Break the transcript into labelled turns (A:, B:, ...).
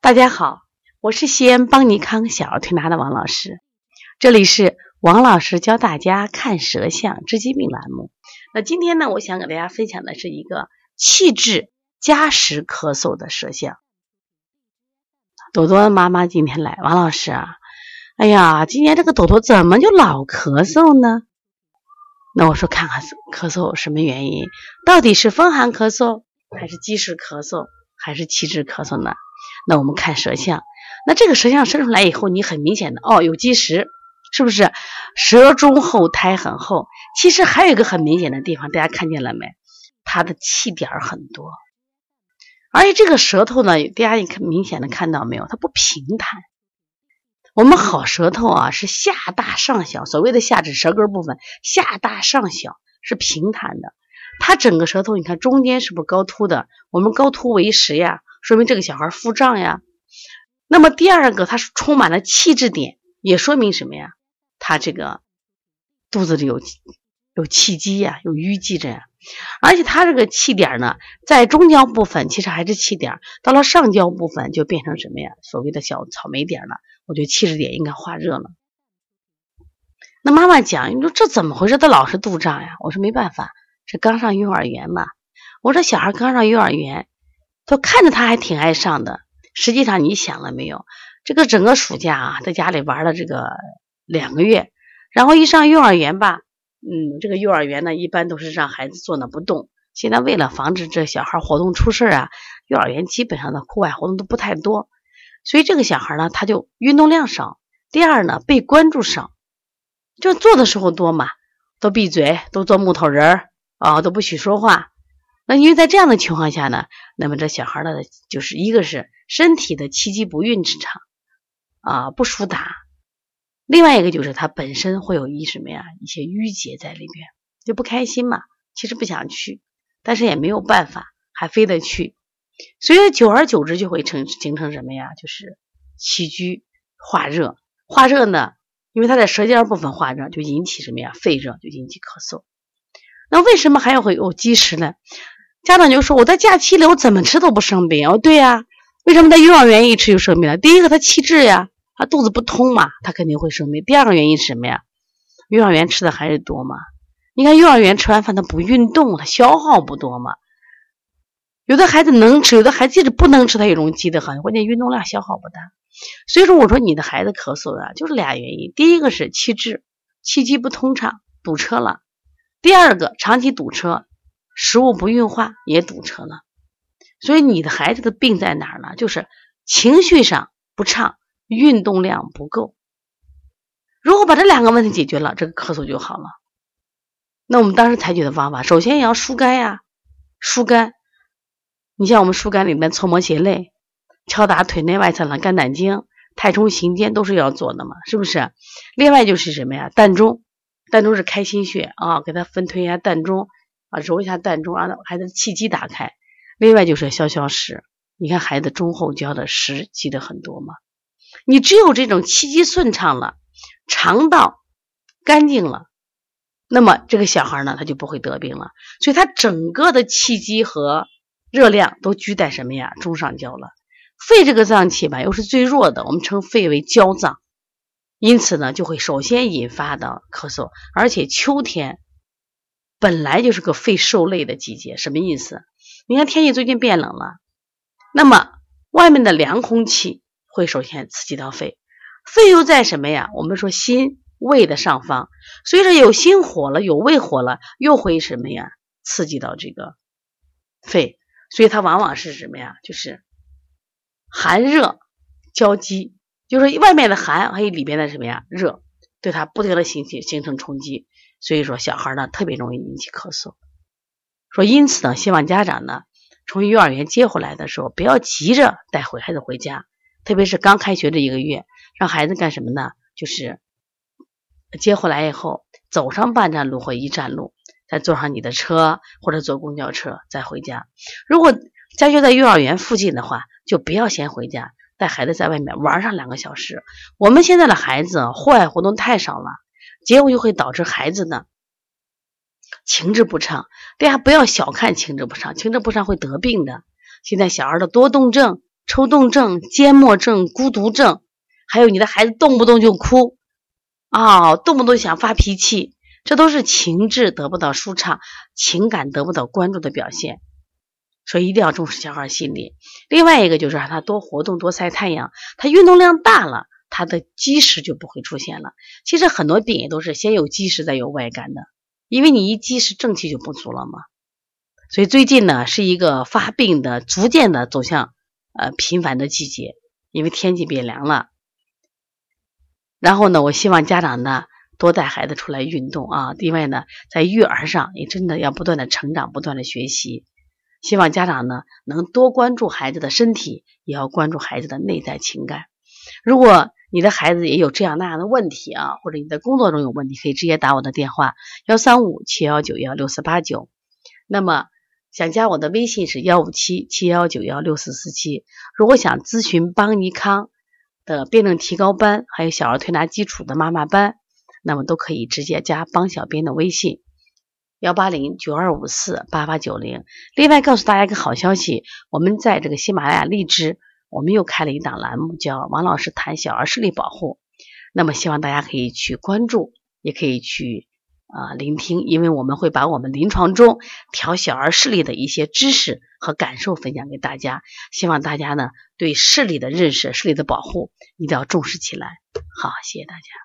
A: 大家好，我是西安邦尼康小儿推拿的王老师，这里是王老师教大家看舌象治疾病栏目。那今天呢，我想给大家分享的是一个气滞加时咳嗽的舌象。朵朵妈妈今天来，王老师啊，哎呀，今年这个朵朵怎么就老咳嗽呢？那我说看看咳嗽什么原因，到底是风寒咳嗽，还是积食咳嗽，还是气滞咳嗽呢？那我们看舌象，那这个舌象伸出来以后，你很明显的哦，有积食，是不是？舌中厚苔很厚。其实还有一个很明显的地方，大家看见了没？它的气点儿很多，而且这个舌头呢，大家你看明显的看到没有？它不平坦。我们好舌头啊，是下大上小，所谓的下指舌根部分，下大上小是平坦的。它整个舌头，你看中间是不是高凸的？我们高凸为实呀。说明这个小孩腹胀呀。那么第二个，他是充满了气滞点，也说明什么呀？他这个肚子里有有气积呀，有淤积着呀。而且他这个气点呢，在中焦部分其实还是气点，到了上焦部分就变成什么呀？所谓的小草莓点了。我觉得气滞点应该化热了。那妈妈讲，你说这怎么回事？他老是肚胀呀？我说没办法，这刚上幼儿园嘛。我说小孩刚上幼儿园。都看着他还挺爱上的，实际上你想了没有？这个整个暑假啊，在家里玩了这个两个月，然后一上幼儿园吧，嗯，这个幼儿园呢，一般都是让孩子坐那不动。现在为了防止这小孩活动出事啊，幼儿园基本上的户外活动都不太多，所以这个小孩呢，他就运动量少。第二呢，被关注少，就坐的时候多嘛，都闭嘴，都做木头人儿啊，都不许说话。那因为在这样的情况下呢，那么这小孩的就是一个是身体的气机不运之场啊，不舒达；另外一个就是他本身会有一什么呀，一些淤结在里边，就不开心嘛。其实不想去，但是也没有办法，还非得去。所以久而久之就会成形成什么呀？就是气居化热，化热呢，因为他在舌尖部分化热，就引起什么呀？肺热就引起咳嗽。那为什么还要会有积食呢？家长就说：“我在假期里我怎么吃都不生病。”哦，对呀，为什么在幼儿园一吃就生病了？第一个他气滞呀，他肚子不通嘛，他肯定会生病。第二个原因是什么呀？幼儿园吃的还是多嘛？你看幼儿园吃完饭他不运动，他消耗不多嘛。有的孩子能吃，有的孩子即使不能吃，他也容易积得很，关键运动量消耗不大。所以说，我说你的孩子咳嗽啊，就是俩原因：第一个是气滞，气机不通畅，堵车了；第二个长期堵车。食物不运化也堵车了，所以你的孩子的病在哪儿呢？就是情绪上不畅，运动量不够。如果把这两个问题解决了，这个咳嗽就好了。那我们当时采取的方法，首先也要疏肝呀，疏肝。你像我们疏肝里面搓摩胁肋、敲打腿内外侧的肝胆经、太冲行间都是要做的嘛，是不是？另外就是什么呀？膻中，膻中是开心穴啊，给他分推一下膻中。啊，揉一下膻中，让孩子气机打开。另外就是消消食，你看孩子中后焦的食积的很多吗？你只有这种气机顺畅了，肠道干净了，那么这个小孩呢，他就不会得病了。所以他整个的气机和热量都居在什么呀？中上焦了。肺这个脏器吧，又是最弱的，我们称肺为焦脏，因此呢，就会首先引发的咳嗽，而且秋天。本来就是个肺受累的季节，什么意思？你看天气最近变冷了，那么外面的凉空气会首先刺激到肺，肺又在什么呀？我们说心胃的上方，所以说有心火了，有胃火了，又会什么呀？刺激到这个肺，所以它往往是什么呀？就是寒热交击，就是外面的寒还有里边的什么呀？热，对他不停的形成形成冲击。所以说，小孩呢特别容易引起咳嗽。说因此呢，希望家长呢从幼儿园接回来的时候，不要急着带回孩子回家，特别是刚开学这一个月，让孩子干什么呢？就是接回来以后，走上半站路或一站路，再坐上你的车或者坐公交车再回家。如果家就在幼儿园附近的话，就不要先回家，带孩子在外面玩上两个小时。我们现在的孩子户外活动太少了。结果就会导致孩子呢情志不畅，大家不要小看情志不畅，情志不畅会得病的。现在小孩的多动症抽动症、缄默症、孤独症，还有你的孩子动不动就哭啊，动不动想发脾气，这都是情志得不到舒畅、情感得不到关注的表现。所以一定要重视小孩心理。另外一个就是让他多活动、多晒太阳。他运动量大了，他的积食就不会出现了。其实很多病也都是先有积食再有外感的，因为你一积食，正气就不足了嘛。所以最近呢，是一个发病的、逐渐的走向呃频繁的季节，因为天气变凉了。然后呢，我希望家长呢多带孩子出来运动啊。另外呢，在育儿上也真的要不断的成长、不断的学习。希望家长呢能多关注孩子的身体，也要关注孩子的内在情感。如果你的孩子也有这样那样的问题啊，或者你在工作中有问题，可以直接打我的电话幺三五七幺九幺六四八九。那么。想加我的微信是幺五七七幺九幺六四四七。如果想咨询邦尼康的辩证提高班，还有小儿推拿基础的妈妈班，那么都可以直接加邦小编的微信幺八零九二五四八八九零。另外告诉大家一个好消息，我们在这个喜马拉雅荔枝，我们又开了一档栏目，叫王老师谈小儿视力保护。那么希望大家可以去关注，也可以去。啊，聆听，因为我们会把我们临床中调小儿视力的一些知识和感受分享给大家，希望大家呢对视力的认识、视力的保护一定要重视起来。好，谢谢大家。